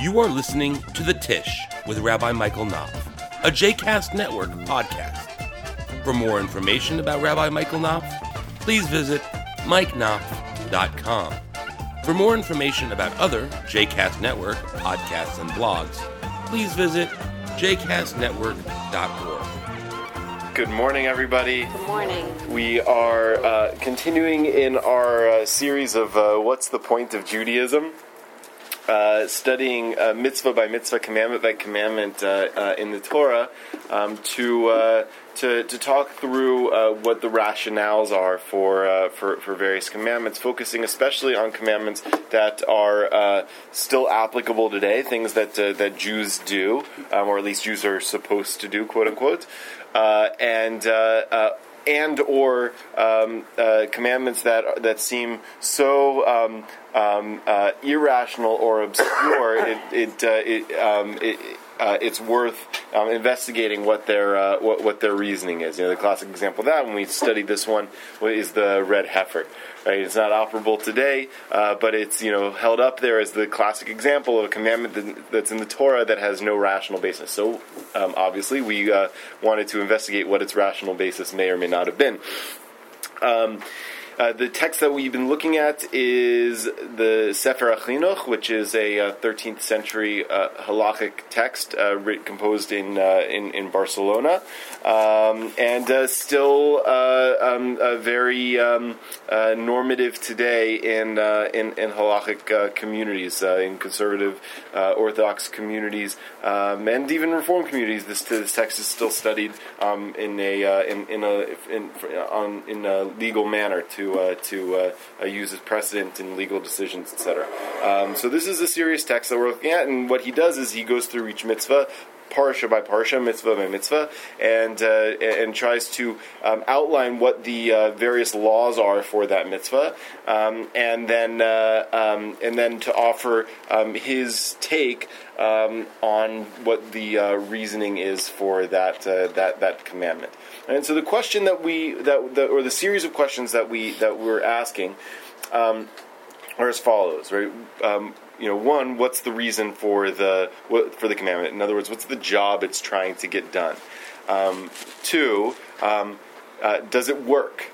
You are listening to The Tish with Rabbi Michael Knopf, a JCast Network podcast. For more information about Rabbi Michael Knopf, please visit mikeknopf.com. For more information about other JCast Network podcasts and blogs, please visit jcastnetwork.org. Good morning, everybody. Good morning. We are uh, continuing in our uh, series of uh, What's the Point of Judaism? Uh, studying uh, mitzvah by mitzvah, commandment by commandment uh, uh in the Torah um, to, uh, to, to talk through what the rationales are for, for, for various commandments, focusing especially on commandments that are still applicable today, things that, that Jews do, um, or at least Jews are supposed to do, quote unquote. and and or um, uh, commandments that that seem so um, um, uh, irrational or obscure, it it, uh, it, um, it uh, it's worth um, investigating what their uh, what, what, their reasoning is. You know, the classic example of that when we studied this one is the red heifer. Right? It's not operable today, uh, but it's you know held up there as the classic example of a commandment that's in the Torah that has no rational basis. So um, obviously, we uh, wanted to investigate what its rational basis may or may not have been. Um, uh, the text that we've been looking at is the Sefer HaChinuch, which is a uh, 13th century uh, halachic text uh, written, composed in, uh, in, in Barcelona, um, and still um, very um, normative today in in, in halachic communities, in conservative Orthodox communities, um, and even Reform communities. This, this text is still studied um, in a in, in a in, on, in a legal manner to uh, to uh, uh, use as precedent in legal decisions, etc. Um, so this is a serious text that we're looking at, and what he does is he goes through each mitzvah, parsha by parsha, mitzvah by mitzvah, and uh, and tries to um, outline what the uh, various laws are for that mitzvah, um, and then uh, um, and then to offer um, his take um, on what the uh, reasoning is for that uh, that that commandment. And so the question that we that, that or the series of questions that we that we're asking are as follows, right? You know, one, what's the reason for the for the commandment? In other words, what's the job it's trying to get done? Um, two, um, uh, does it work?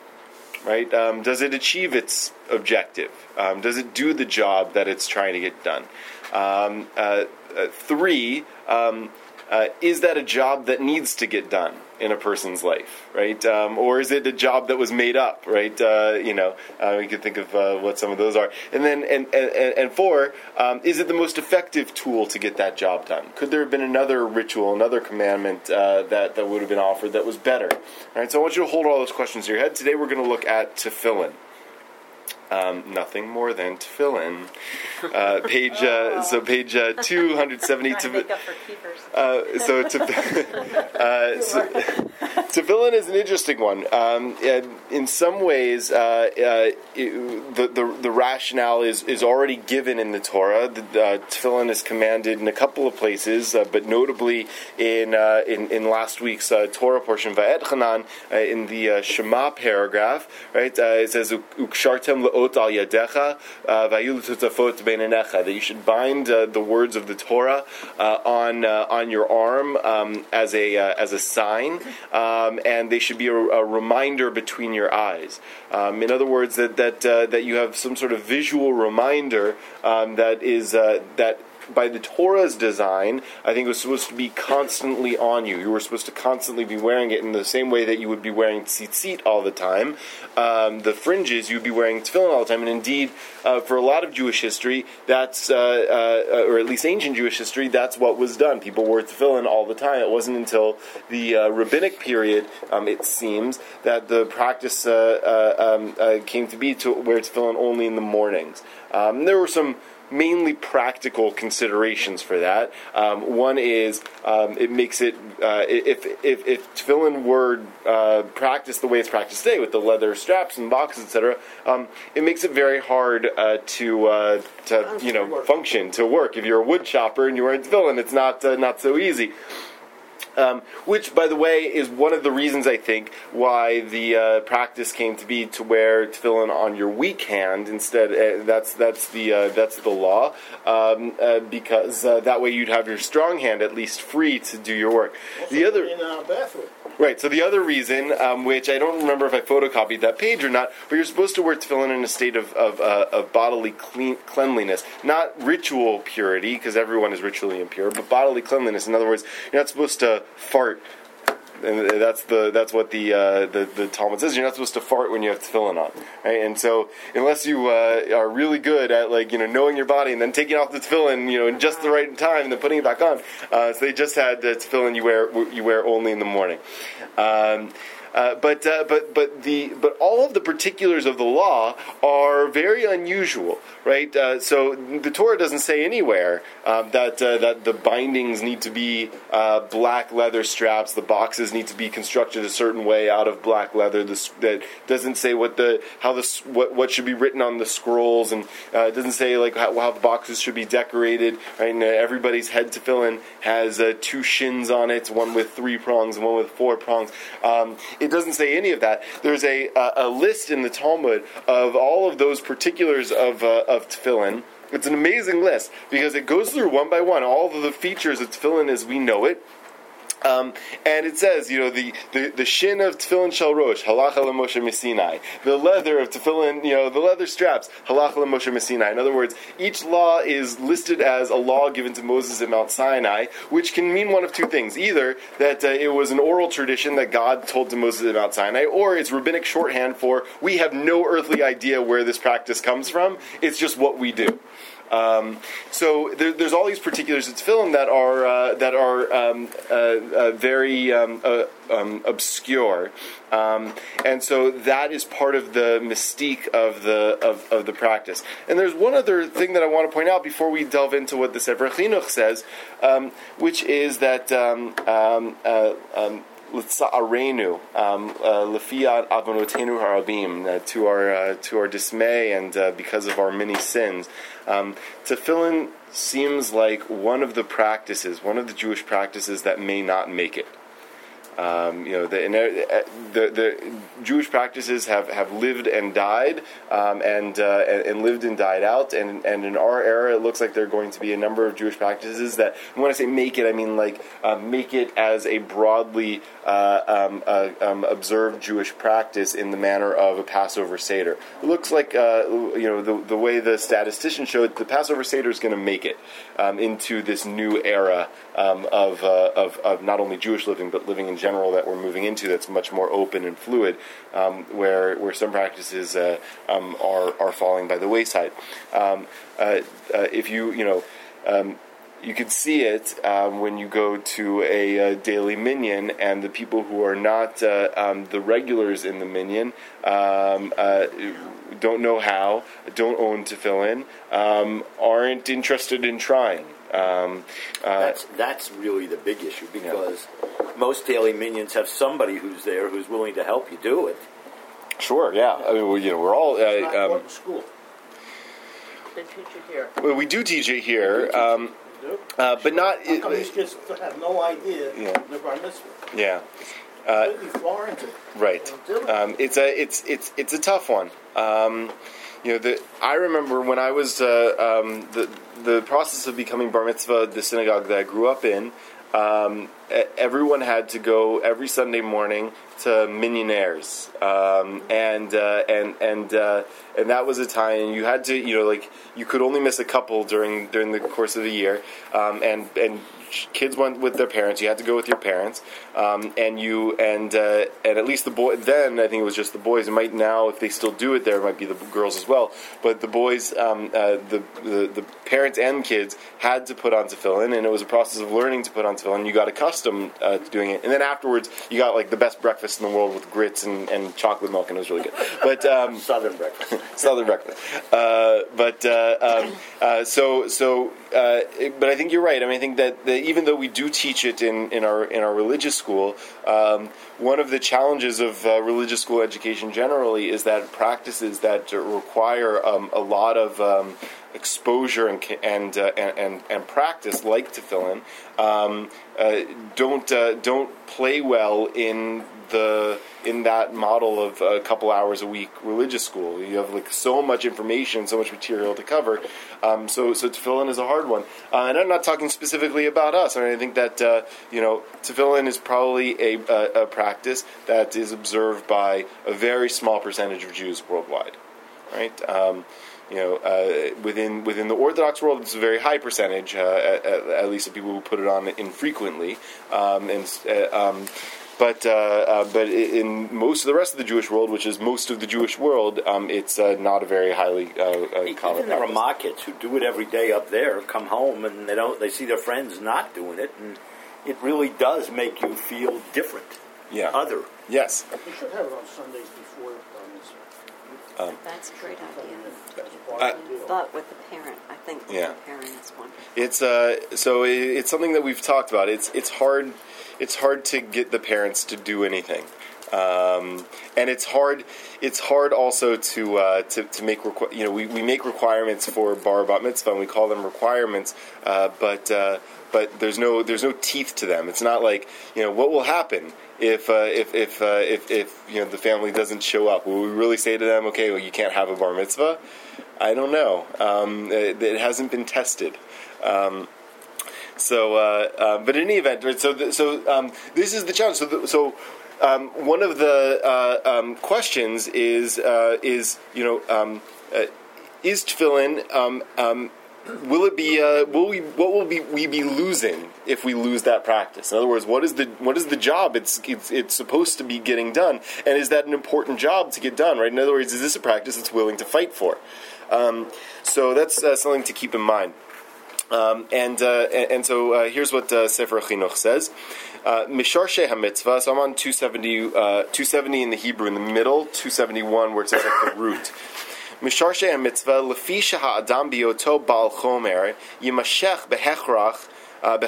Right? Um, does it achieve its objective? Um, does it do the job that it's trying to get done? Um, uh, uh, three, um, uh, is that a job that needs to get done in a person's life, right? Um, or is it a job that was made up, right? Uh, you know, uh, we could think of uh, what some of those are. And then, and and, and four, um, is it the most effective tool to get that job done? Could there have been another ritual, another commandment uh, that that would have been offered that was better? All right. So I want you to hold all those questions in your head. Today we're going to look at tefillin. Um, nothing more than tefillin. Uh, page uh, so page uh, two hundred seventy. Uh, so, to, uh, so tefillin is an interesting one. Um, in some ways, uh, uh, it, the, the, the rationale is is already given in the Torah. The, uh, tefillin is commanded in a couple of places, uh, but notably in, in in last week's Torah portion, Va'et in the Shema paragraph. Right, it says ukshartem leot al yadecha vayul tutafot that you should bind the words of the Torah on on on your arm um, as a uh, as a sign, um, and they should be a, a, reminder between your eyes. Um, in other words, that that uh, that you have some sort of visual reminder um, that is uh, that by the Torah's design, I think it was supposed to be constantly on you. You were supposed to constantly be wearing it in the same way that you would be wearing tzitzit all the time. Um, the fringes, you'd be wearing tefillin all the time. And indeed, uh, for a lot of Jewish history, that's, uh, uh, or at least ancient Jewish history, that's what was done. People wore tefillin all the time. It wasn't until the uh, rabbinic period, um, it seems, that the practice uh, uh, um, came to be to wear tefillin only in the mornings. Um, there were some mainly practical considerations for that. Um, one is um, it makes it uh, if if if tefillin were uh, practiced the way it's practiced today with the leather straps and boxes, etc., um, it makes it very hard uh, to uh, to you know function to work. If you're a wood chopper and you're wearing tefillin, it's not uh, not so easy. Um, which, by the way, is one of the reasons I think why the uh, practice came to be to wear tefillin on your weak hand instead. Uh, that's that's the uh, that's the law um, uh, because uh, that way you'd have your strong hand at least free to do your work. Also the other in uh, bathroom. Right. So the other reason, um, which I don't remember if I photocopied that page or not, but you're supposed to wear tefillin in a state of of, uh, of bodily clean, cleanliness, not ritual purity, because everyone is ritually impure, but bodily cleanliness. In other words, you're not supposed to fart. And that's the that's what the, uh, the the Talmud says. You're not supposed to fart when you have tefillin on, right? And so, unless you uh, are really good at like you know knowing your body and then taking off the tefillin, you know, in just the right time and then putting it back on, uh, so they just had uh, tefillin you wear you wear only in the morning. Um, uh, but uh, but but the but all of the particulars of the law are very unusual, right? Uh, so the Torah doesn't say anywhere um, that uh, that the bindings need to be uh, black leather straps, the boxes need to be constructed a certain way out of black leather. This that doesn't say what the how the what what should be written on the scrolls, and it doesn't say like how, how the boxes should be decorated. Right? And, everybody's head tefillin has two shins on it, one with three prongs and one with four prongs. Um, doesn't say any of that. There's a, a, a list in the Talmud of all of those particulars of, uh, of tefillin. It's an amazing list because it goes through one by one all of the features of tefillin as we know it. Um, and it says, you know, the, the, the shin of tefillin shel rosh, halacha Moshe miSinai. The leather of tefillin, you know, the leather straps, halacha Moshe miSinai. In other words, each law is listed as a law given to Moses at Mount Sinai, which can mean one of two things: either that uh, it was an oral tradition that God told to Moses at Mount Sinai, or it's rabbinic shorthand for we have no earthly idea where this practice comes from. It's just what we do. Um, so there, there's all these particulars of tefillin that are uh, that are um, uh, uh, very um, uh, um, obscure, um, and so that is part of the mystique of the of, of the practice. And there's one other thing that I want to point out before we delve into what the Sefer Chinuch says, which is that. Um, um, uh, um, uh, lefiat avonotenu harabim, to our uh, to our dismay and uh, because of our many sins. Um, tefillin seems like one of the practices, one of the Jewish practices that may not make it. Um, you know, the, uh, the, the Jewish practices have, have lived and died, um, and, uh, and lived and died out. And, and in our era, it looks like there are going to be a number of Jewish practices that, when I say make it, I mean like uh, make it as a broadly uh, um, uh, um, observed Jewish practice in the manner of a Passover Seder. It looks like, uh, you know, the, the way the statistician showed, the Passover Seder is going to make it um, into this new era um, of, of, of not only Jewish living, but living in general that we're moving into that's much more open and fluid, um, where, where some practices uh, um, are, are falling by the wayside. Um, uh, uh, if you, you know, um, you can see it um, when you go to a, uh daily minyan, and the people who are not uh, um, the regulars in the minyan um, uh, don't know how, don't own tefillin, um, aren't interested in trying. Um, uh, That's that's really the big issue because most daily minyans have somebody who's there who's willing to help you do it. sure, yeah. I mean, we- you know, we're all. It's not Uh, um, school. They teach it here. well, we do teach it here, um, uh, but not. How come these kids have no idea Yeah. the bar mitzvah? yeah. Uh, Completely foreign to. Right. Um, it's a it's it's it's a tough one. Um, you know, the, I remember when I was uh, um, the the process of becoming bar mitzvah, the synagogue that I grew up in. Um, everyone had to go every Sunday morning to Minyanaires, um, and uh, and and uh, and that was a time you had to you know like you could only miss a couple during during the course of the year, um, and and kids went with their parents. You had to go with your parents, um, and you and uh, and at least the boy. Then I think it was just the boys. It might now, if they still do it, there it might be the girls as well. But the boys, um, uh, the, the the parents and kids had to put on tefillin, and it was a process of learning to put on tefillin. You got accustomed uh, to doing it, and then afterwards, you got like the best breakfast in the world with grits and, and chocolate milk, and it was really good. But um, Southern breakfast. Southern breakfast. Uh, but uh, um, uh, so so. Uh, but I think you're right. I mean, I think that, that even though we do teach it in, in our in our religious school, um, one of the challenges of uh, religious school education generally is that practices that require um, a lot of um, exposure and and, uh, and and and practice like tefillin um, uh, don't uh, don't play well in the in that model of a couple hours a week religious school. You have like so much information, so much material to cover. Um, so so tefillin is a hard one, uh, and I'm not talking specifically about us. I mean, I think that uh, you know tefillin is probably a, a, a practice that is observed by a very small percentage of Jews worldwide, right? Um, you know, uh, within within the Orthodox world, it's a very high percentage, uh, at, at least of people who put it on infrequently, um, and uh, um, but uh, uh, but in most of the rest of the Jewish world, which is most of the Jewish world, um, it's uh, not a very highly uh, uh, common Even the practice. Ramah kids who do it every day up there come home and they don't. They see their friends not doing it, and it really does make you feel different, Yeah. other. Yes. We should have it on Sundays before bar mitzvah. That's a great idea. That's of the deal. But with the parent, I think with Yeah. the parent is wonderful. It's uh, so it, it's something that we've talked about. It's it's hard it's hard to get the parents to do anything, um, and it's hard it's hard also to uh, to, to make requ- you know we, we make requirements for bar bat mitzvah and we call them requirements, uh, but uh, but there's no there's no teeth to them. It's not like you know what will happen. If, uh, if if uh, if if you know the family doesn't show up, will we really say to them, "Okay, well, you can't have a bar mitzvah"? I don't know. Um, it, it hasn't been tested. Um, so, uh, but in any event, so th- so um, this is the challenge. So, the, so um, one of the uh, um, questions is uh, is you know um, uh, is tefillin um, um, will it be uh, will we what will be we be losing if we lose that practice? In other words, what is the what is the job it's it's, it's supposed to be getting done, and is that an important job to get done? Right. In other words, is this a practice it's willing to fight for? Um, so that's uh, something to keep in mind. Um, and, uh, and so uh, here's what uh, Sefer Chinuch says: Misharshe HaMitzvah. So I'm on 270, uh, 270 in the Hebrew in the middle, 271 where it says like the root. Misharshe HaMitzvah lefi ha'adam bioto bal chomer yimashech behechrach. Uh,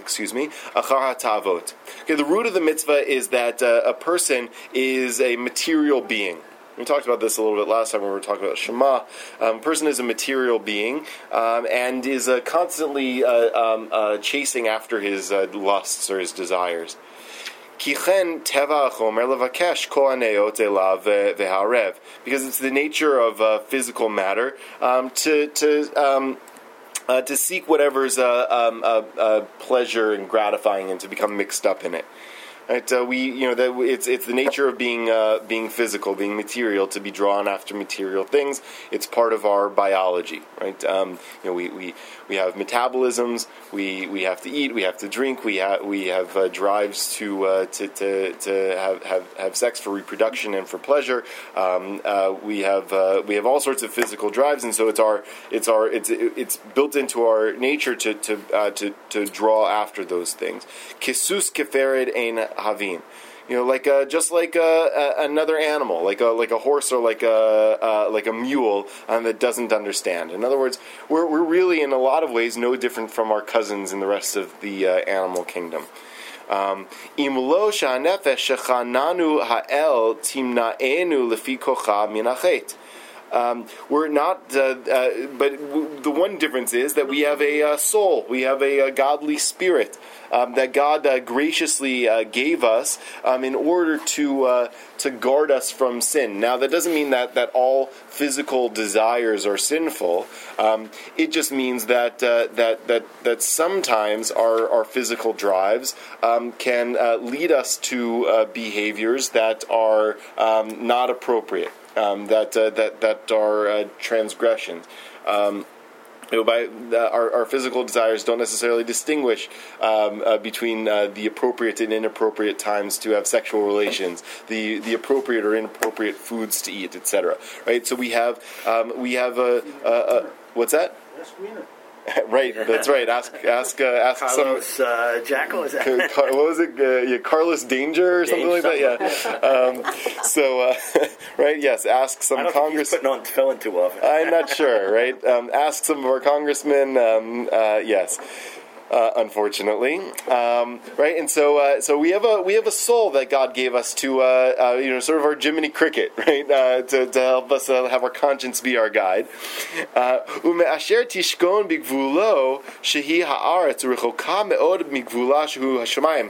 excuse me, achar. Okay, the root of the mitzvah is that uh, a person is a material being. We talked about this a little bit last time when we were talking about Shema. Um, person is a material being um, and is uh, constantly uh, um, uh, chasing after his uh, lusts or his desires. Because it's the nature of uh, physical matter um, to to um, uh, to seek whatever's uh, um, uh, pleasure and gratifying and to become mixed up in it. Right, uh, we you know that it's it's the nature of being uh, being physical, being material, to be drawn after material things. It's part of our biology, right? Um, you know, we, we, we have metabolisms. We, we have to eat. We have to drink. We have we have uh, drives to, uh, to to to have, have have sex for reproduction and for pleasure. Um, uh, we have uh, we have all sorts of physical drives, and so it's our it's our it's it's built into our nature to to to, to draw after those things. Kisus kefered ein havin. You know, like uh, just like uh, another animal, like a like a horse or like a uh, like a mule um, that doesn't understand. In other words, we're we're really in a lot of ways no different from our cousins in the rest of the uh, animal kingdom. Um, ha'el timna'enu lefi kocha min hachet. Um, we're not, uh, uh, but w- the one difference is that we have a uh, soul, we have a, uh godly spirit um, that God uh, graciously uh, gave us um, in order to to guard us from sin. Now, that doesn't mean that that all physical desires are sinful. Um, it just means that that that that sometimes our our physical drives um, can lead us to behaviors that are um, not appropriate um, that uh, that that are uh, transgressions. Um, you know, by our, our physical desires don't necessarily distinguish um, uh, between uh, the appropriate and inappropriate times to have sexual relations, the the appropriate or inappropriate foods to eat, etc. Right. So we have um, we have a, a, a what's that? Right. That's right. Ask ask uh, ask some. Carlos uh, Jackal is that? Car- what was it? Uh, yeah, Carlos Danger or something like that. Yeah. Um, so, uh, right? Yes. Ask some I don't Congress. putting on tefillin too often. I'm not sure. Right? Um, ask some of our congressmen. Um, uh, yes. Uh, unfortunately, um, right? And so, uh, so we have a we have a soul that God gave us to, uh, uh, you know, sort of our Jiminy Cricket, right? Uh, to, to help us uh, have our conscience be our guide.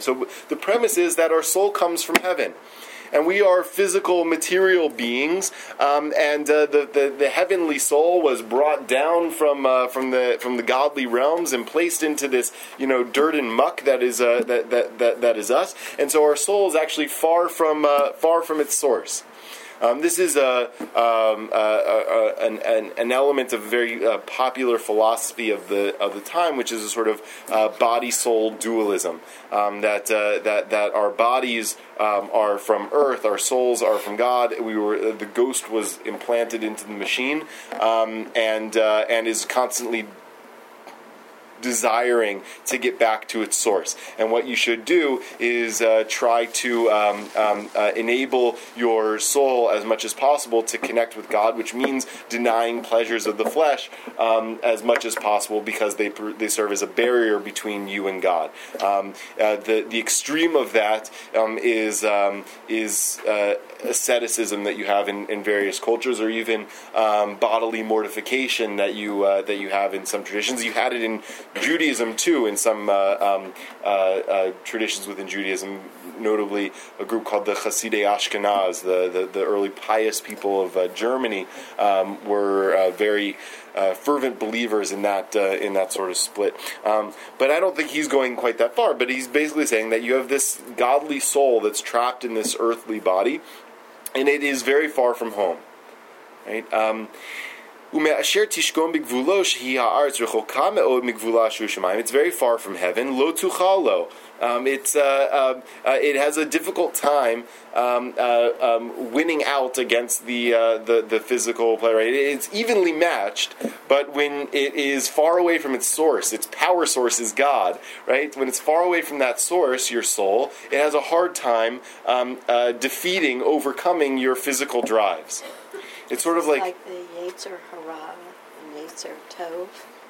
So the premise is that our soul comes from heaven and we are physical, material beings. Um, and uh, the, the, the heavenly soul was brought down from uh, from the from the godly realms and placed into this you know dirt and muck that is uh, that, that, that that is us. And so our soul is actually far from uh, far from its source. Um, this is a, um, uh, uh, an, an, element of very uh, popular philosophy of the of the time, which is a sort of uh, body soul dualism. Um, that uh, that that our bodies um, are from Earth, our souls are from God. We were uh, the ghost was implanted into the machine, um, and and is constantly desiring to get back to its source. And what you should do is uh, try to um, um, uh, enable your soul as much as possible to connect with God, which means denying pleasures of the flesh um, as much as possible because they, they serve as a barrier between you and God. Um, uh, the, the extreme of that um, is um, is uh, asceticism that you have in, in various cultures, or even bodily mortification that you uh, that you have in some traditions. You had it in Judaism too, in some uh, um, uh, uh, traditions within Judaism, notably a group called the Hasidei Ashkenaz, the, the, the early pious people of Germany, um, were very fervent believers in that in that sort of split. Um, but I don't think he's going quite that far. But he's basically saying that you have this godly soul that's trapped in this earthly body, and it is very far from home. Right. It's very far from heaven. Lo tuchalo. Um, it's uh, uh, uh, it has a difficult time um, uh, um, winning out against the, uh, the the physical player. Right? It's evenly matched, but when it is far away from its source, its power source is God. Right? When it's far away from that source, your soul, it has a hard time um, uh, defeating, overcoming your physical drives. It's sort of like, like the Yetzer Yetzer Tov.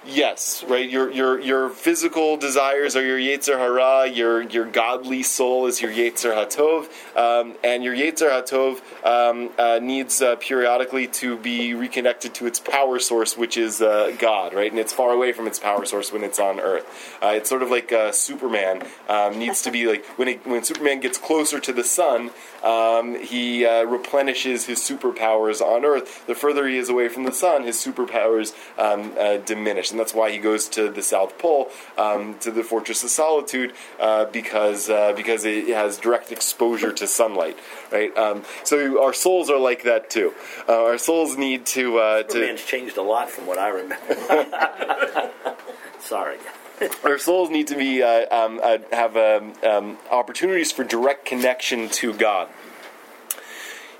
Yes, right. Your your your physical desires are your Yetzer Hara. Your your godly soul is your Yetzer Hatov, um, and your Yetzer Hatov um, uh, needs uh, periodically to be reconnected to its power source, which is uh, God, right? And it's far away from its power source when it's on Earth. Uh, it's sort of like uh, Superman um, needs to be like when it, when Superman gets closer to the sun, um, he uh, replenishes his superpowers on Earth. The further he is away from the sun, his superpowers um, diminish and that's why he goes to the South Pole, um, to the Fortress of Solitude, uh, because uh, because it has direct exposure to sunlight, right? Um, so our souls are like that too. Uh, our souls need to. Uh, Superman's to, changed a lot from what I remember. Sorry. our souls need to be uh, um, uh, have um, um, opportunities for direct connection to God.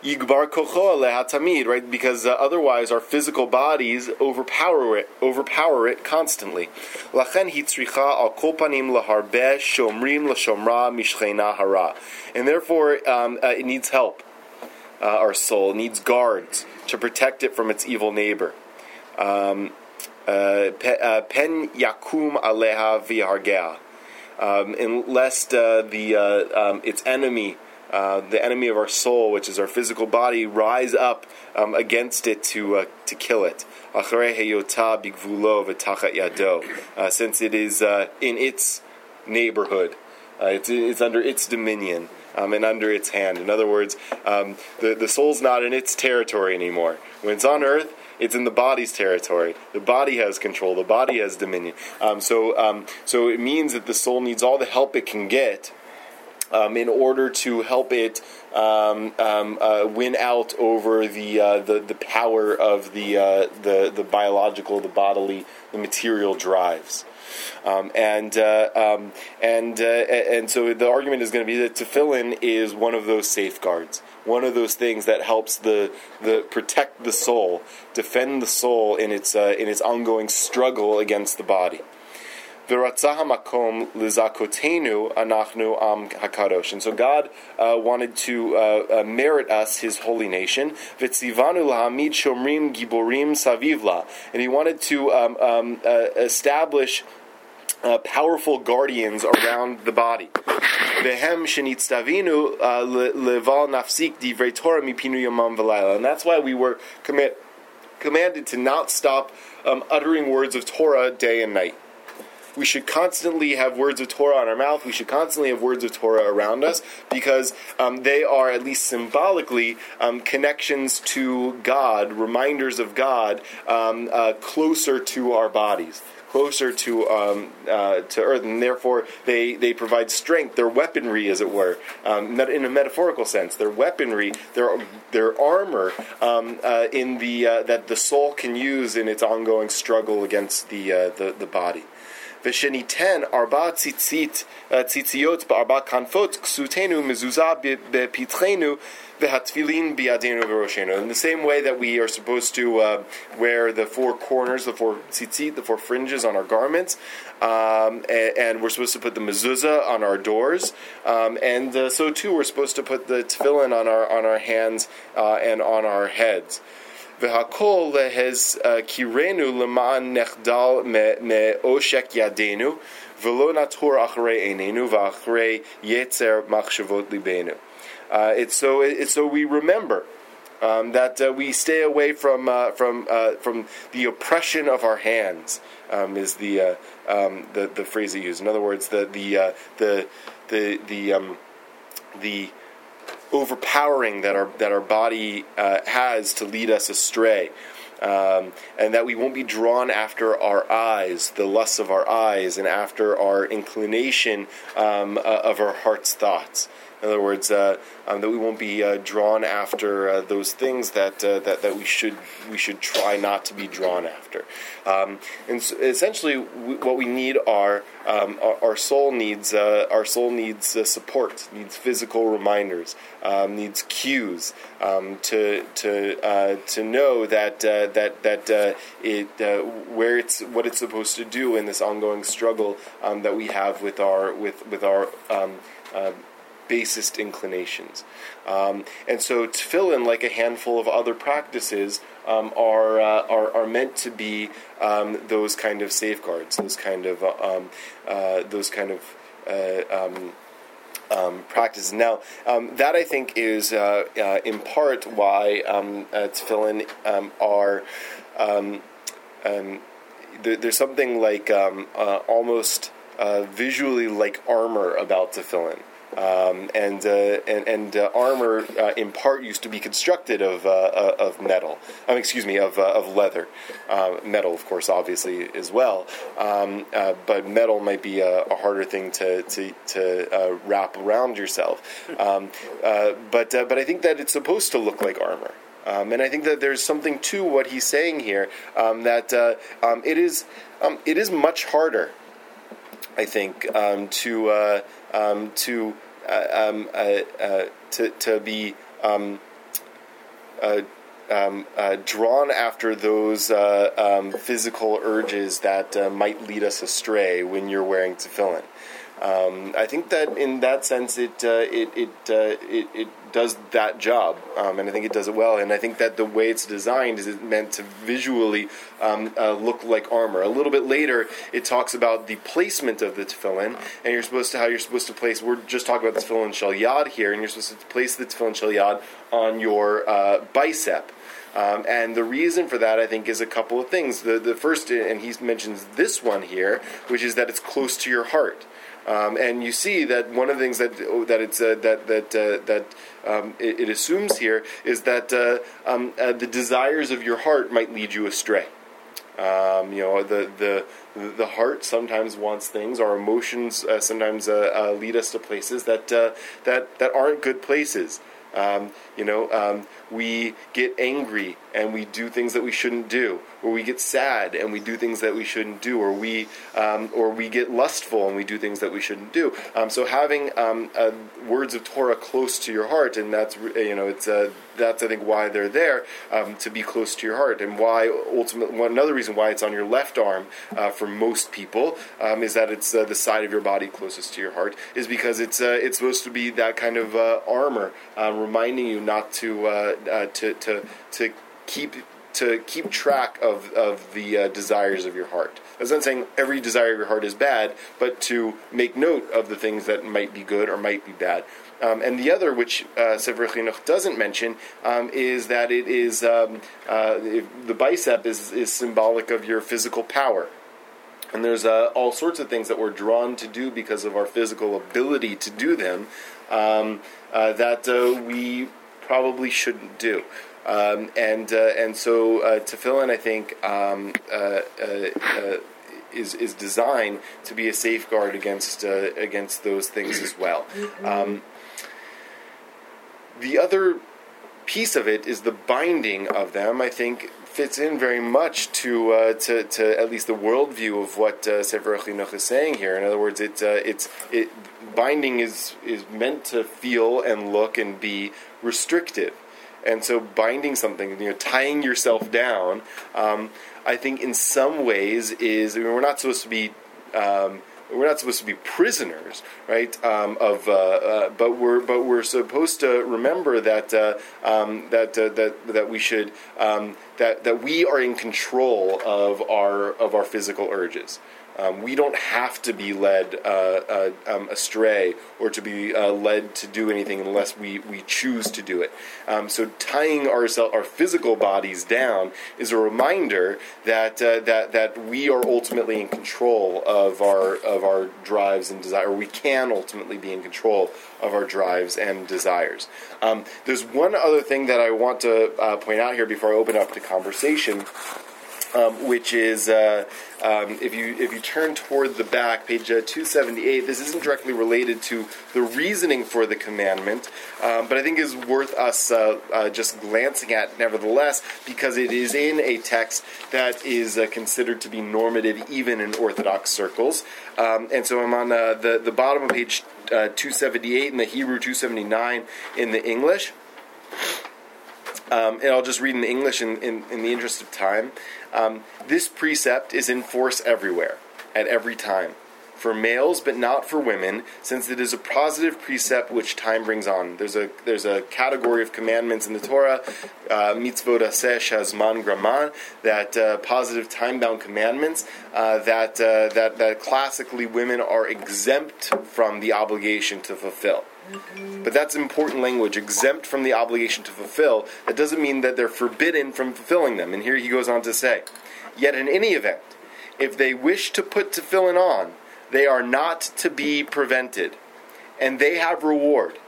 Yigbar kocho lehatamid, right? Because uh, otherwise, our physical bodies overpower it, overpower it constantly. Lachen hitzricha al kolpanim laharbe shomrim lashomra mishchena hara, and therefore um, uh, it needs help. Uh, our soul needs guards to protect it from its evil neighbor. Um, uh, uh, pen yakum aleha vihargea, um, and lest uh, the um, its enemy uh, the enemy of our soul, which is our physical body, rise up um, against it to uh, to kill it. Uh, since it is uh, in its neighborhood, uh, it's, it's under its dominion. Um, and under its hand. In other words, um, the, the soul's not in its territory anymore. When it's on earth, it's in the body's territory. The body has control. The body has dominion. Um, so, um, so it means that the soul needs all the help it can get um, in order to help it um, um, uh, win out over the, uh, the the power of the uh, the the biological, the bodily, the material drives. Um, and uh, um, and uh, and so the argument is going to be that tefillin is one of those safeguards, one of those things that helps the the protect the soul, defend the soul in its uh, in its ongoing struggle against the body. V'ratzah makom lizakotenu anachnu am hakadosh. And so God uh, wanted to uh, uh, merit us His holy nation. V'tzivanu lahamid shomrim giborim savivla. And He wanted to um, um, uh, establish uh, powerful guardians around the body. Vehem shenitztavinu uh, leval nafsik divrei Torah mipinu yamam v'layla. And that's why we were commit, commanded to not stop um, uttering words of Torah day and night. We should constantly have words of Torah on our mouth. We should constantly have words of Torah around us because um, they are, at least symbolically, um, connections to God, reminders of God, um, uh, closer to our bodies closer to um, uh, to Earth, and therefore they, they provide strength. Their weaponry, as it were, um, in a metaphorical sense. Their weaponry, their their armor, um, uh, in the uh, that the soul can use in its ongoing struggle against the uh, the, the body. V'sheni ten arba tzitzit uh, tzitziot ba'arba kanfot ksutenu mezuzah bepitrenu v'hatfilin biyadenu v'roshenu. In the same way that we are supposed to uh, wear the four corners, the four tzitzit, the four fringes on our garments, um, and, and, we're supposed to put the mezuzah on our doors, um, and uh, so too we're supposed to put the tefillin on our on our hands uh, and on our heads. V'hakol lehez kirenu leman nechdal yadenu v'lo natur achrei enenu v'achrei yetzer machshavot libenu. It's so it's so we remember. Um, that uh, we stay away from uh, from uh, from the oppression of our hands um, is the, uh, um, the the phrase he used. In other words, the the uh, the the the um, the overpowering that our that our body uh, has to lead us astray. Um, and that we won't be drawn after our eyes, the lusts of our eyes, and after our inclination um, uh, of our heart's thoughts. In other words, uh, um, that we won't be uh, drawn after uh, those things that, uh, that that we should we should try not to be drawn after. Um, and so essentially, we, what we need are um, our, our, soul needs uh, our soul needs uh, support, needs physical reminders, um, needs cues um, to to to know that that that it where it's what it's supposed to do in this ongoing struggle um, that we have with our with with our um, basest inclinations. Um, and so tefillin, like a handful of other practices, um, are, uh, are, are meant to be um, those kind of safeguards, those kind of uh, um, uh, those kind of uh, um, um, practices. Now, that I think is uh, uh, in part why tefillin are. There, there's something like almost visually like armor about tefillin. Um, and, uh, and, and uh, armor uh, in part used to be constructed of, uh, uh, of metal. Um, excuse me, of, uh, of leather. metal, of course, obviously as well. Um, but metal might be a, a, harder thing to, to, to wrap around yourself. Um, but, but I think that it's supposed to look like armor. Um, and I think that there's something to what he's saying here um, that um, it is um, it is much harder, I think, um, to uh, um, to uh, um, uh, uh, to to be um, um, uh, drawn after those um, physical urges that might lead us astray when you're wearing tefillin. Um, I think that in that sense, it it it, it, it does that job, um, and I think it does it well. And I think that the way it's designed is meant to visually um, uh, look like armor. A little bit later, it talks about the placement of the tefillin, and you're supposed to how you're supposed to place. We're just talking about the tefillin shel yad here, and you're supposed to place the tefillin shel yad on your uh, bicep. Um, and the reason for that, I think, is a couple of things. The, the first, and he mentions this one here, which is that it's close to your heart. Um, and you see that one of the things that that it's uh, that that uh, that um, it, it, assumes here is that uh, um, uh, the desires of your heart might lead you astray. Um, you know, the the the heart sometimes wants things. Our emotions uh, sometimes uh, lead us to places that that that aren't good places. Um, you know, um, we get angry and we do things that we shouldn't do, or we get sad and we do things that we shouldn't do, or we um, or we get lustful and we do things that we shouldn't do. Um, so having um, uh, words of Torah close to your heart, and that's you know, it's uh, that's I think why they're there um, to be close to your heart, and why ultimately another reason why it's on your left arm uh, for most people um, is that it's uh, the side of your body closest to your heart is because it's uh, it's supposed to be that kind of uh, armor reminding you not to to to to keep to keep track of of the desires of your heart. That's not saying every desire of your heart is bad, but to make note of the things that might be good or might be bad. Um, and the other, which uh, Sefer Chinuch doesn't mention, um, is that it is um, uh, the bicep is, is symbolic of your physical power. And there's uh, all sorts of things that we're drawn to do because of our physical ability to do them um, uh, that uh, we probably shouldn't do. Um, and uh, and so uh, tefillin, I think, um, uh, uh, is is designed to be a safeguard against against those things as well. Um, the other piece of it is the binding of them. I think fits in very much to uh, to, to at least the worldview of what uh, Sefer Chinuch is saying here. In other words, it uh, it's it binding is is meant to feel and look and be restrictive, and so binding something, you know, tying yourself down. Um, I think in some ways is I mean, we're not supposed to be. Um, we're not supposed to be prisoners, right? Um, of, uh, uh, but we're but we're supposed to remember that uh, um, that uh, that that we should um, that that we are in control of our of our physical urges. Um, we don't have to be led uh, uh, um, astray or to be uh, led to do anything unless we, we choose to do it. Um, so tying our, our physical bodies down is a reminder that, uh, that, that we are ultimately in control of our, of our drives and desire. We can ultimately be in control of our drives and desires. Um, there's one other thing that I want to uh, point out here before I open up to conversation um, which is uh, um, if you if you turn toward the back, page uh, 278. This isn't directly related to the reasoning for the commandment, um, but I think is worth us uh, uh just glancing at nevertheless because it is in a text that is uh, considered to be normative even in Orthodox circles. Um, and so I'm on uh, the the bottom of page 278 in the Hebrew, 279 in the English. Um, and I'll just read in the English in, in, in the interest of time. Um, this precept is in force everywhere, at every time, for males but not for women, since it is a positive precept which time brings on. There's a there's a category of commandments in the Torah, uh, mitzvot aseh shazman graman, that uh, positive time bound commandments uh, that uh, that that classically women are exempt from the obligation to fulfill. But that's important language, exempt from the obligation to fulfill. That doesn't mean that they're forbidden from fulfilling them. And here he goes on to say, Yet in any event, if they wish to put tefillin on, they are not to be prevented, and they have reward.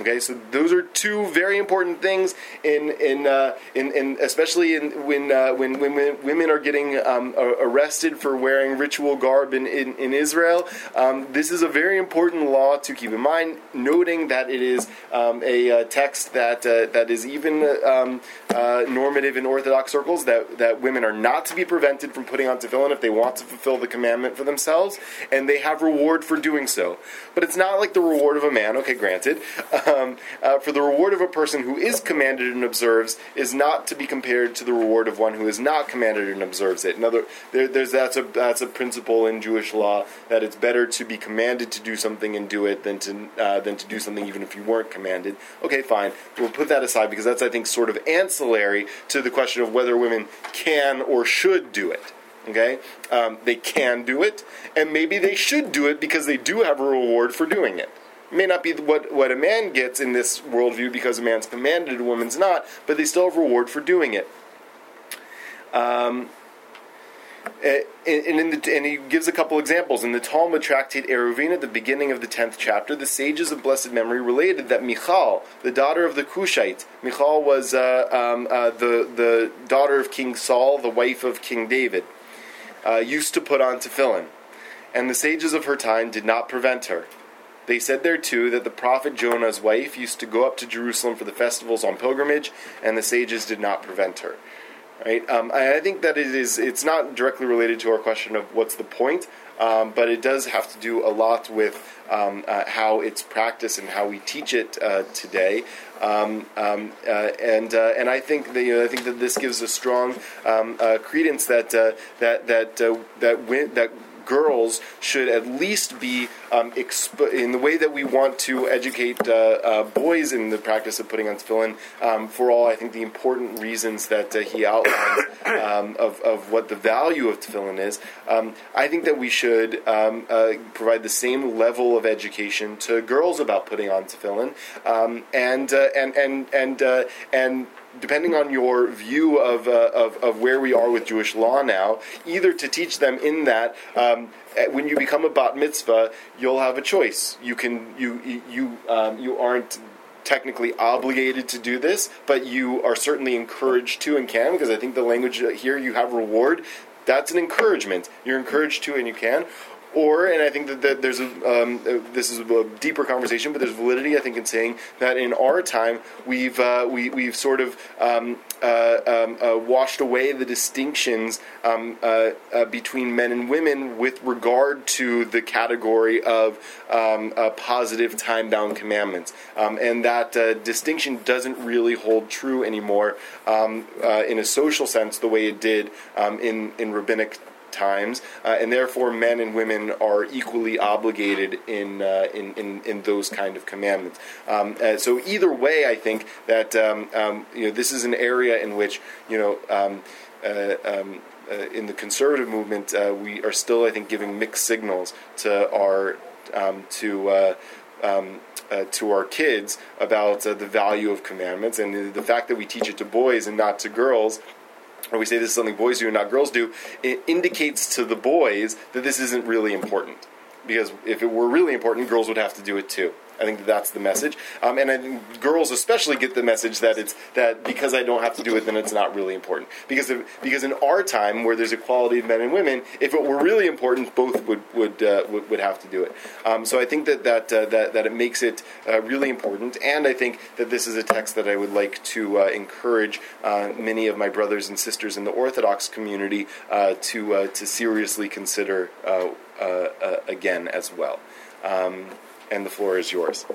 Okay, so those are two very important things in in uh, in, in, especially in when uh, when women are getting um, arrested for wearing ritual garb in in, in Israel. Um, this is a very important law to keep in mind, noting that it is um, a uh, text that uh, that is even um, uh, normative in Orthodox circles that that women are not to be prevented from putting on tefillin if they want to fulfill the commandment for themselves, and they have reward for doing so. But it's not like the reward of a man. Okay, granted um, uh, for the reward of a person who is commanded and observes is not to be compared to the reward of one who is not commanded and observes it. Another, there, there's that's a that's a principle in Jewish law that it's better to be commanded to do something and do it than to uh, than to do something even if you weren't commanded. Okay, fine. We'll put that aside because that's I think sort of ancillary to the question of whether women can or should do it. Okay, um, they can do it, and maybe they should do it because they do have a reward for doing it may not be what, what a man gets in this worldview because a man's commanded, a woman's not, but they still have reward for doing it. Um, eh, and, the, and, he gives a couple examples. In the Talmud tractate Eruvin at the beginning of the 10th chapter, the sages of blessed memory related that Michal, the daughter of the Cushite, Michal was uh, um, uh, the, the daughter of King Saul, the wife of King David, uh, used to put on tefillin. And the sages of her time did not prevent her. They said there too that the prophet Jonah's wife used to go up to Jerusalem for the festivals on pilgrimage, and the sages did not prevent her. Right? Um, I think that it is. It's not directly related to our question of what's the point, um, but it does have to do a lot with um, uh, how it's practiced and how we teach it uh, today. Um, um, uh, and uh, and I think that, you know, I think that this gives a strong um, uh, credence that uh, that that that went that girls should at least be um, exp- in the way that we want to educate uh, uh, boys in the practice of putting on tefillin. Um, for all I think the important reasons that uh, he outlined um, of, of what the value of tefillin is, um, I think that we should um, uh, provide the same level of education to girls about putting on tefillin, um, and uh, and and and uh, and depending on your view of, uh, of, of where we are with Jewish law now, either to teach them in that um, eh, when you become a bat mitzvah, you'll have a choice. You can you you you, um, you aren't technically obligated to do this, but you are certainly encouraged to and can because I think the language here you have reward. That's an encouragement. You're encouraged to and you can. Or, and I think that, that there's a, um, uh, this is a deeper conversation, but there's validity, I think, in saying that in our time we've uh, we, we've sort of um, uh, um, uh, washed away the distinctions um, uh, between men and women with regard to the category of um, positive time-bound commandments, um, and that distinction doesn't really hold true anymore in a social sense the way it did in in rabbinic times, uh, and therefore men and women are equally obligated in uh, in, in, in those kind of commandments. Um, uh, so either way, I think that um, um, you know this is an area in which you know. Um, uh, um, uh, in the conservative movement, we are still, I think, giving mixed signals to our um, to uh, to our kids about uh, the value of commandments and the fact that we teach it to boys and not to girls or we say this is something boys do and not girls do, it indicates to the boys that this isn't really important. Because if it were really important, girls would have to do it too. I think that's the message, um, and I think girls especially get the message that it's that because I don't have to do it, then it's not really important. Because if, because in our time, where there's equality of men and women, if it were really important, both would would uh, would, would have to do it. Um, so I think that that uh, that that it makes it uh, really important, and I think that this is a text that I would like to uh, encourage uh, many of my brothers and sisters in the Orthodox community uh, to to seriously consider again as well. Um, and the floor is yours.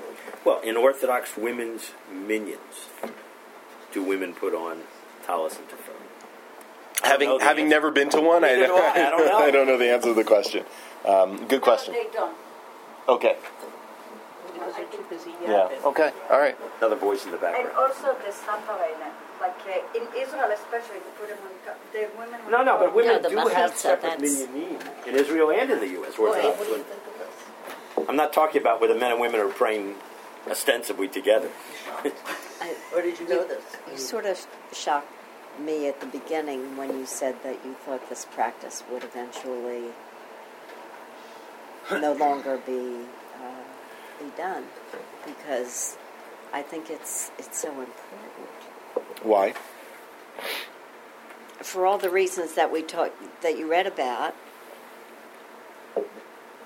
Well, in Orthodox women's minyans, do women put on talis and tefillin? Having having answer. never been to one, I, do I. I don't know. I don't know the answer to the question. Um, good question. They don't, Okay. because they're too busy Yeah. yapping. Okay. All right. Another voice in the background. And also the Stamparena, like uh, in Israel especially, they put them on top. The women. No, no, but women No, do have separate that's- minyanim in Israel and in the U.S. Orthodox What I'm not talking about where the men and women are praying ostensibly together. I, Where did you know this? you sort of shocked me at the beginning when you said that you thought this practice would eventually no longer be uh, be done because I think it's it's so important Why? for all the reasons that we talked that you read about,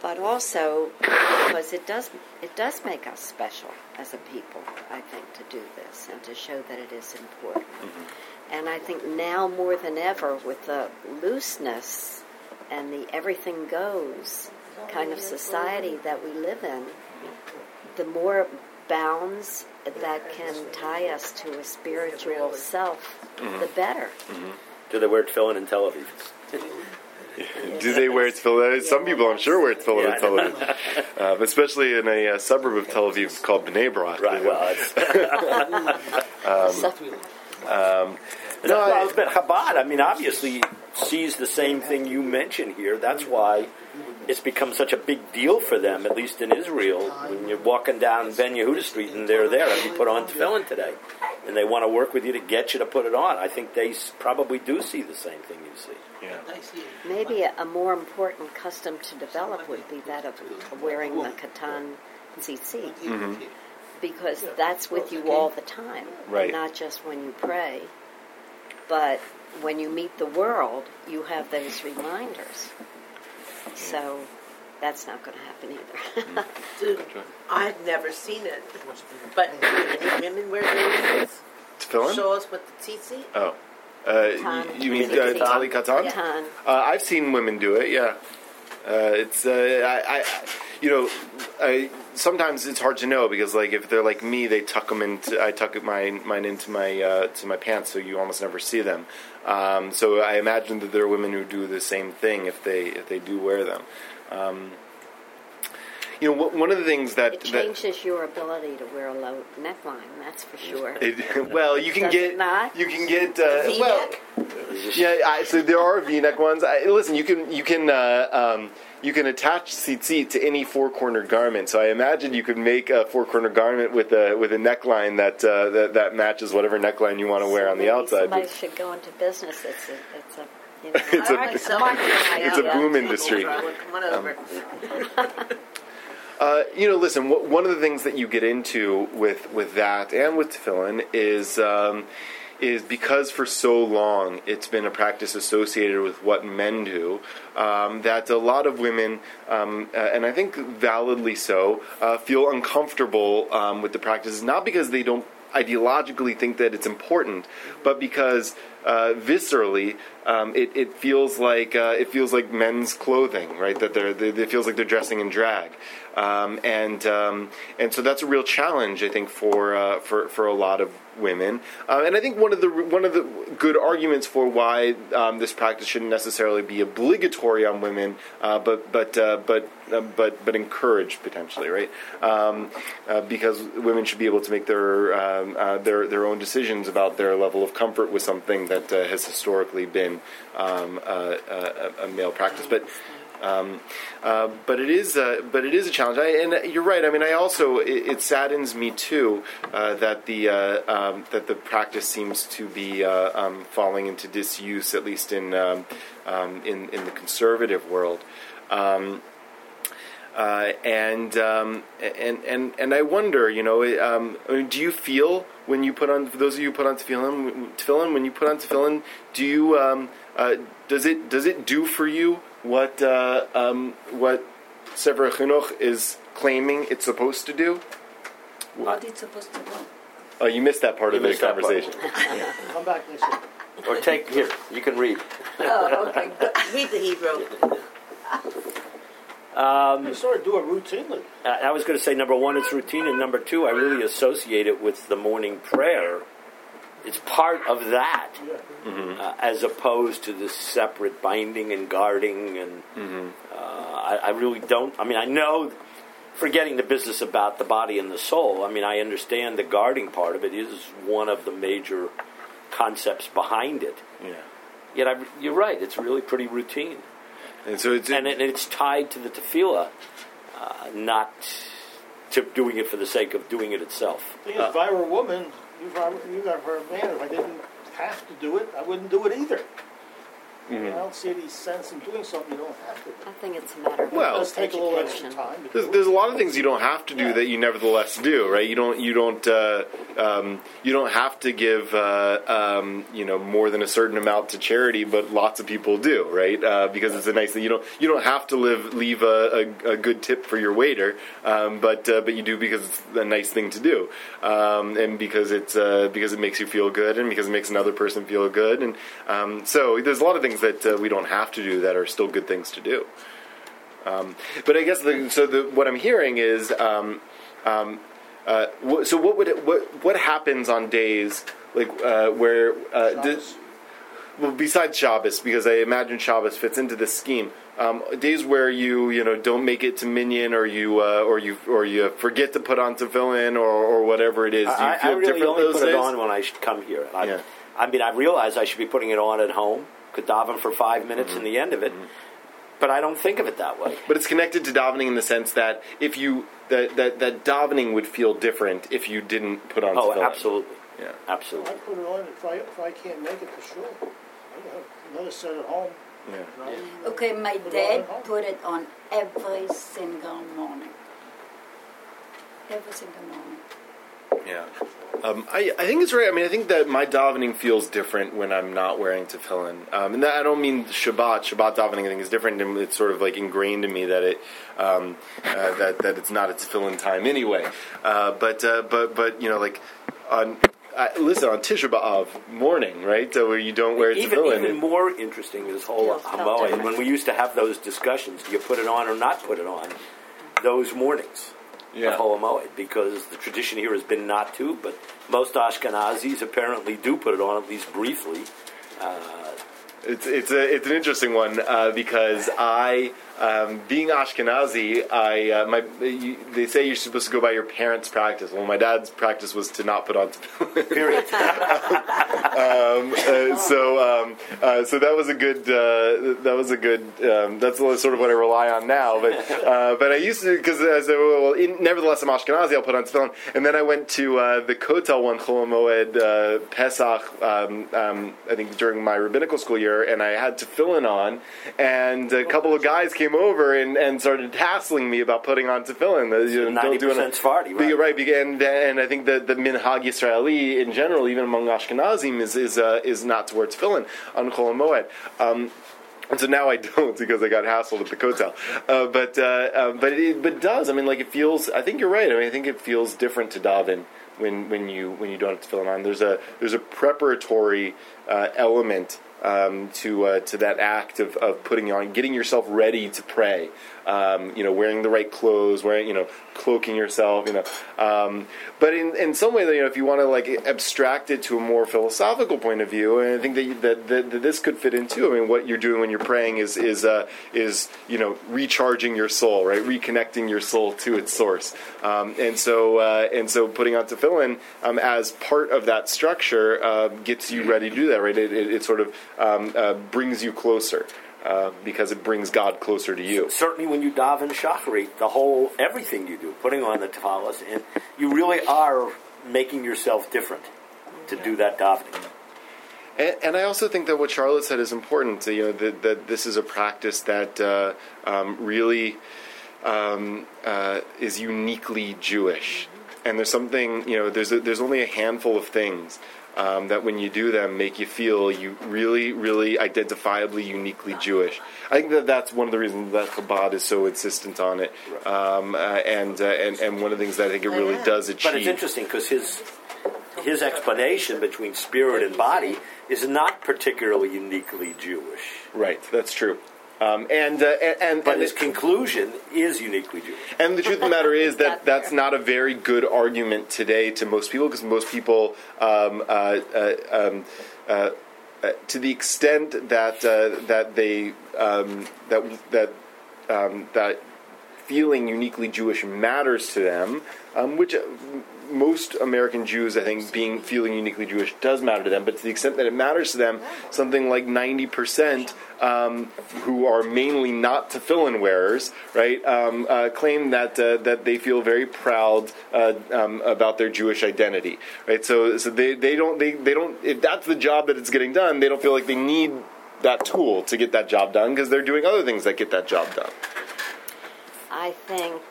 but also because it does it does make us special as a people. I think to do this and to show that it is important. Mm-hmm. And I think now more than ever, with the looseness and the everything goes kind of society that we live in, the more bounds that can tie us to a spiritual self, the mm-hmm. better. Do they wear tefillin in Tel Aviv? Do they wear tefillin? Some people, I'm sure, wear tefillin Yeah, in Tel Aviv, uh, especially in a uh, suburb of Tel Aviv called Bnei Brak. Right. Well, it's, No, well, but Chabad, I mean, obviously sees the same thing you mentioned here. That's why it's become such a big deal for them, at least in Israel. When you're walking down Ben Yehuda Street and they're there, and you put on tefillin today, and they want to work with you to get you to put it on. I think they probably do see the same thing you see. Yeah. Maybe a, a more important custom to develop would be that of wearing the katan tzitzit, mm-hmm. because that's with you all the time, Right. not just when you pray, but when you meet the world, you have those reminders. So that's not going to happen either. Dude, I've never seen it. But women wear those? tefillin? Show us what the tzitzit? Oh. Uh, Katan. you mean The uh, katan? Tali Katan? Katan. Uh, I've seen women do it, yeah. Uh, it's uh, I, I, you know, I, sometimes it's hard to know because like if they're like me, they tuck them into. I tuck mine mine into my uh, to my pants, so you almost never see them. Um, so I imagine that there are women who do the same thing if they if they do wear them. Um, you know, one of the things that It that changes your ability to wear a low neckline, that's for sure. it, well, you can Does get it not? you can get uh, V-neck? well. Yeah, I, so there are V-neck ones. I, listen, you can you can uh, um, you can attach tzitzit to any four-cornered garment. So I imagine you could make a four-cornered garment with a with a neckline that uh, that, that matches whatever neckline you want to wear So on the maybe outside. Somebody should go into business. It's a, it's a, you know, It's a- I like it's a boom industry. Robert. Uh, you know, listen. wh- One of the things that you get into with with that and with tefillin is um, is because for so long it's been a practice associated with what men do. Um, that a lot of women, um, uh, and I think validly so, uh, feel uncomfortable um, with the practices. Not because they don't ideologically think that it's important, but because uh, viscerally um, it, it feels like uh, it feels like men's clothing, right? That they're, they it feels like they're dressing in drag, um, and um, and so that's a real challenge, I think, for uh, for for a lot of women. Uh, and I think one of the one of the good arguments for why um, this practice shouldn't necessarily be obligatory on women, uh, but but uh, but but but encouraged potentially, right? Um, because women should be able to make their um, their their own decisions about their level of comfort with something that uh, has historically been um, uh, a, a male practice, but. Um, uh, but it is, uh, but it is a challenge. I, and you're right. I mean, I also it, it saddens me too uh, that the uh, um, that the practice seems to be uh, um, falling into disuse, at least in um, um, in in the conservative world. Uh, and, um, and and and I wonder, you know, um, I mean, do you feel when you put on for those of you who put on tefillin, tefillin when you put on tefillin, do you um, uh, does it does it do for you what uh, um, what Sefer Chinuch is claiming it's supposed to do? What it's supposed to do. Oh, you missed that part You of the missed that part. conversation. Come back, listen. Or take here. You can read. Oh, okay. Read the Hebrew. You sort of do it routinely. I I was going to say number one, it's routine, and number two, I really associate it with the morning prayer. It's part of that, Yeah. uh, as opposed to this separate binding and guarding. And uh, I, I really don't. I mean, I know, forgetting the business about the body and the soul. I mean, I understand the guarding part of it is one of the major concepts behind it. Yeah. Yet, I, you're right. It's really pretty routine. And so it's and it, it's tied to the tefillah, uh, not to doing it for the sake of doing it itself. thing is, if I were a woman, if I were, even if I a man, if I didn't have to do it, I wouldn't do it either. Mm-hmm. I don't see any sense in doing something you don't have to. I think it's a matter of Well- It does take a little extra time. There's, there's a lot of things you don't have to do that you nevertheless do, right? You don't you don't uh, um, you don't have to give uh, um, you know more than a certain amount to charity, but lots of people do, right? Uh, because it's a nice thing. You don't you don't have to live leave a, a, a good tip for your waiter, um, but uh, but you do because it's a nice thing to do, um, and because it's uh, because it makes you feel good, and because it makes another person feel good, and um, so there's a lot of things that uh, we don't have to do that are still good things to do. Um, but I guess the, so. The, what I'm hearing is, um, um, uh, wh- so what would it, what what happens on days like uh, where uh, Shabbos. d- well besides Shabbos because I imagine Shabbos fits into this scheme. Um, days where you you know don't make it to minyan or you uh, or you or you forget to put on tefillin or, or whatever it is. Do you I, feel I really different only put it on when I come here. I, Yeah. I mean, I realize I should be putting it on at home, could daven for five minutes Mm-hmm. and the end of it, but I don't think of it that way. But it's connected to davening in the sense that if you that that, that davening would feel different if you didn't put on Oh, tefillin. absolutely, Yeah. Absolutely. I put it on if I if I can't make it for sure. I have another set at home. Yeah. Okay, my dad put it on every single morning. Every single morning. Yeah. Um, I, I think it's right. I mean, I think that my davening feels different when I'm not wearing tefillin. Um, and that, I don't mean Shabbat. Shabbat davening, I think, is different, and it's sort of like ingrained in me that it um, uh, that that it's not a tefillin time anyway. Uh, but uh, but but you know, like on. uh, listen on Tisha B'av morning, right? So where you don't wear even tefillin. even more interesting is whole Feels felt When we used to have those discussions, do you put it on or not put it on? Those mornings Yeah. of because the tradition here has been not to, but most Ashkenazis apparently do put it on at least briefly. It's it's a it's an interesting one uh, because I, um, being Ashkenazi, I uh, my you, they say you're supposed to go by your parents' practice. Well, my dad's practice was to not put on tefillin. Period. um, uh, so um, uh, so that was a good uh, that was a good um, that's sort of what I rely on now. But uh, but I used to because I said well, in, nevertheless I'm Ashkenazi. I'll put on tefillin, and then I went to uh, the Kotel one Chol Moed uh, Pesach. Um, um, I think during my rabbinical school year, and I had tefillin on, and a couple of guys came over and, and started hassling me about putting on tefillin. Uh, you know, do 90% Sephardi, right? right, and and I think that the minhag Yisraeli in general, even among Ashkenazim, is is uh, is not to wear tefillin on Chol Moed. Um, and so now I don't because I got hassled at the kotel. Uh, but uh, um, but it but it does. I mean, like it feels. I think you're right. I mean, I think it feels different to daven when when you when you don't have tefillin on. There's a there's a preparatory uh, element um, to uh, to that act of, of putting on, getting yourself ready to pray. Um, you know, wearing the right clothes, wearing you know, cloaking yourself. You know, um, but in, in some way, you know, if you want to like abstract it to a more philosophical point of view, and I think that, you, that, that that this could fit into. I mean, what you're doing when you're praying is is uh, is you know recharging your soul, right, reconnecting your soul to its source, um, and so uh, and so putting on tefillin um, as part of that structure uh, gets you ready to do that, right? It, it, it sort of um, uh, brings you closer. Uh, because it brings God closer to you. Certainly, when you daven shacharit, the whole everything you do, putting on the tafalas, and you really are making yourself different to do that davening. And, and I also think that what Charlotte said is important. You know that, that this is a practice that uh, um, really um, uh, is uniquely Jewish, and there's something you know. There's a, there's only a handful of things um, that when you do them make you feel you really, really identifiably uniquely Jewish. I think that that's one of the reasons that Chabad is so insistent on it, um, uh, and, uh, and and one of the things that I think it really does achieve. But it's interesting because his his explanation between spirit and body is not particularly uniquely Jewish, Right, that's true. Um, and, uh, and and but and his it- conclusion is uniquely Jewish. And the truth of the matter is that that's not a very good argument today to most people because most people, um, uh, uh, um, uh, uh, to the extent that uh, that they um, that that um, that feeling uniquely Jewish matters to them, um, which uh, most American Jews, I think, being feeling uniquely Jewish does matter to them. But to the extent that it matters to them, something like ninety percent um, who are mainly not tefillin wearers, right, um, uh, claim that uh, that they feel very proud uh, um, about their Jewish identity, right? So, so they, they don't they, they don't if that's the job that it's getting done, they don't feel like they need that tool to get that job done because they're doing other things that get that job done. I think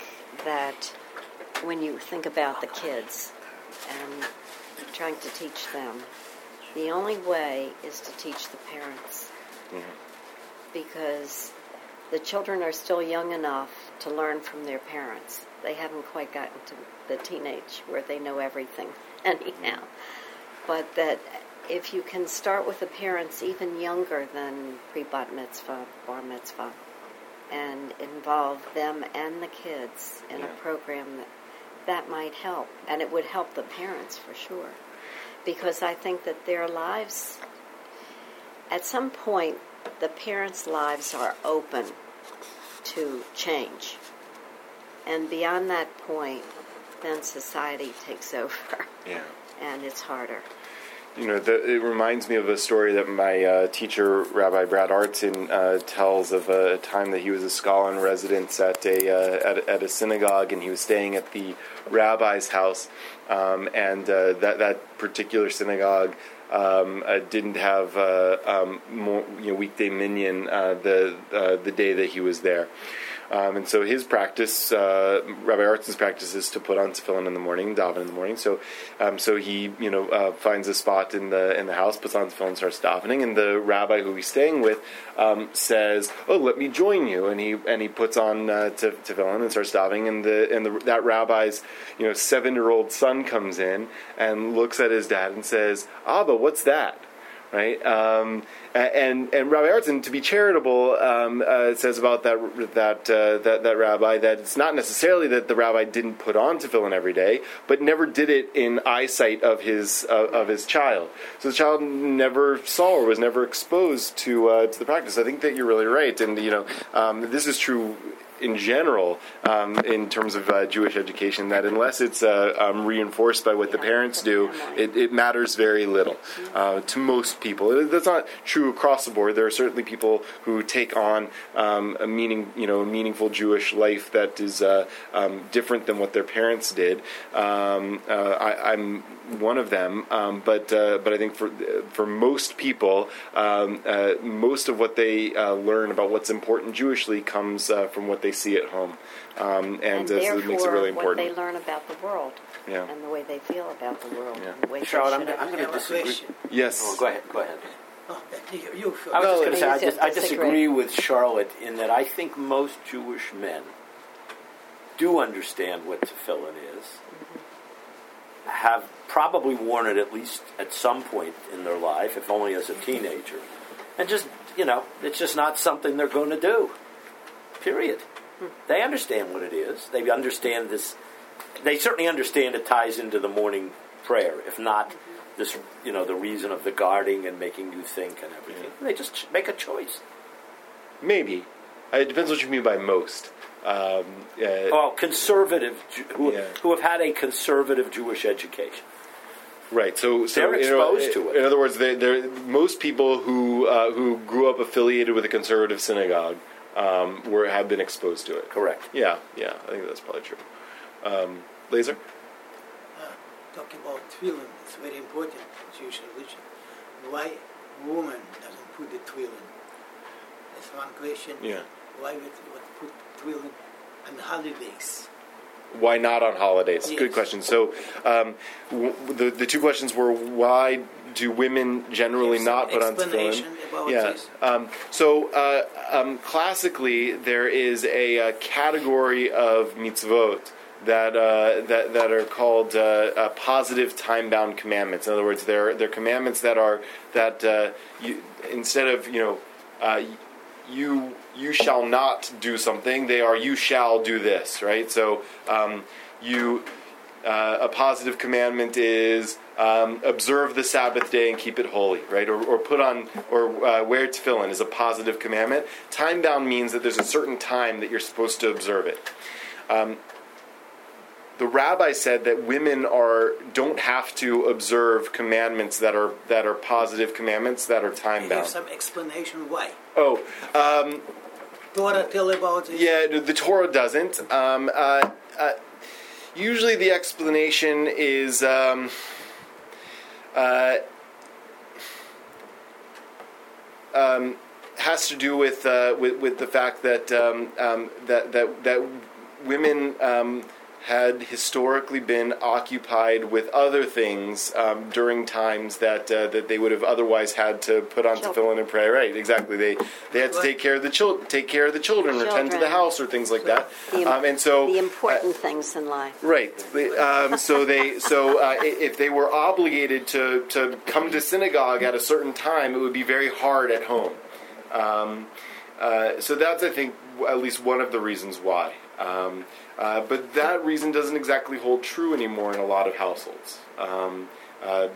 that when you think about the kids and trying to teach them, the only way is to teach the parents. Because the children are still young enough to learn from their parents. They haven't quite gotten to the teenage where they know everything anyhow. But that if you can start with the parents even younger than pre bat mitzvah, bar mitzvah, and involve them and the kids in a program that that might help and it would help the parents for sure. Because i think that their lives at some point the parents lives are open to change. And beyond that point then society takes over. Yeah. and it's harder You know, the, it reminds me of a story that my uh, teacher, Rabbi Brad Artson, uh, tells of a time that he was a scholar in residence at a, uh, at, at a synagogue, and he was staying at the rabbi's house, um, and uh, that that particular synagogue um, uh, didn't have uh, um, more, you know, weekday minyan the the day that he was there. Um, and so his practice, uh, Rabbi Artson's practice, is to put on tefillin in the morning, daven in the morning. So, um, so he, you know, uh, finds a spot in the in the house, puts on tefillin, starts davening, and the rabbi who he's staying with um, says, "Oh, let me join you." And he and he puts on uh, te- tefillin and starts davening, and the and the, that rabbi's, you know, seven year old son comes in and looks at his dad and says, "Abba, what's that?" Right? Um, and and Rabbi Artson, to be charitable, um, uh, says about that that, uh, that that rabbi that it's not necessarily that the rabbi didn't put on tefillin every day, but never did it in eyesight of his uh, of his child. So the child never saw or was never exposed to uh, to the practice. I think that you're really right, and you know um, this is true in general, um, in terms of uh, Jewish education, that unless it's uh, um, reinforced by what the parents do, it, it matters very little uh, to most people. That's not true across the board. There are certainly people who take on um, a meaning, you know, meaningful Jewish life that is uh, um, different than what their parents did. Um, uh, I, I'm one of them, um, but uh, but I think for for most people, most of what they learn about what's important Jewishly comes from what they see at home, um, and, and uh, it makes it really important. what important. they learn about the world Yeah. and the way they feel about the world. Yeah. and the way Charlotte, I'm, I'm going to have disagree. Yes. Oh, go ahead. Go ahead. Oh, you, you. I was No, just going to say, I, Please dis- I disagree. disagree with Charlotte in that I think most Jewish men do understand what tefillin is, have probably worn it at least at some point in their life, if only as a teenager, and just, you know, it's just not something they're going to do. Period. They understand what it is. They understand this. They certainly understand it ties into the morning prayer, if not this, you know, the reason of the guarding and making you think and everything. They just ch- make a choice. Maybe. Uh, It depends what you mean by most. Um, uh, Well, conservative who, Yeah. who have had a conservative Jewish education. Right. So, so They're you know, exposed to it. In other words, they, they're, most people who uh, who grew up affiliated with a conservative synagogue um, were have been exposed to it. Correct. Yeah. Yeah. I think that's probably true. Um, Laser. Uh, talk about tefillin. It's very important in Jewish religion. Why woman doesn't put the tefillin? That's one question. Yeah. Why would, would put tefillin on holidays? Why not on holidays? Yes. Good question. So, um, w- the the two questions were why do women generally not put on tefillin? yeah. Um, so, uh, um, classically, there is a, uh category of mitzvot that uh, that that are called uh, uh, positive time-bound commandments. In other words, they're they're commandments that are that uh, you, instead of you know. Uh, you you shall not do something. They are you shall do this, right? So um, you uh, a positive commandment is um, observe the Sabbath day and keep it holy, right? Or, or put on or uh, wear tefillin is a positive commandment. Time bound means that there's a certain time that you're supposed to observe it. Um, the rabbi said that women are don't have to observe commandments that are that are positive commandments that are time bound. some explanation why. Oh, um, Torah tell about this. yeah, the Torah doesn't. Um, uh, uh, usually, the explanation is um, uh, um, has to do with, uh, with with the fact that um, um, that that that women. Um, had historically been occupied with other things um, during times that uh, that they would have otherwise had to put on Children. tefillin and pray. Right, exactly. They they had to take care of the children, take care of the children, or tend to the house, or things like that. The, Um, and so the important things in life. Right. Um, so they so uh, if they were obligated to to come to synagogue at a certain time, it would be very hard at home. Um, uh, so that's I think at least one of the reasons why. Uh, but that reason doesn't exactly hold true anymore in a lot of households. Um, uh,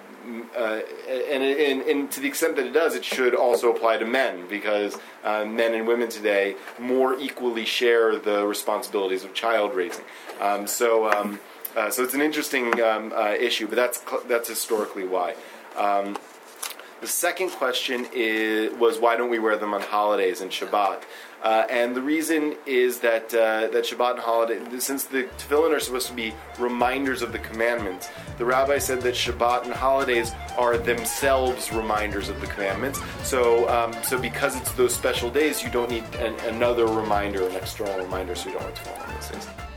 uh, and, and, and to the extent that it does, it should also apply to men because uh, men and women today more equally share the responsibilities of child raising. Um, so, um, uh, so it's an interesting um, uh, issue, but that's that's historically why. Um, The second question is, was why don't we wear them on holidays and Shabbat? Uh, and the reason is that uh, that Shabbat and holiday, since the tefillin are supposed to be reminders of the commandments, the rabbi said that Shabbat and holidays are themselves reminders of the commandments. So, um, so because it's those special days, you don't need an, another reminder, an external reminder, so you don't have to follow those things.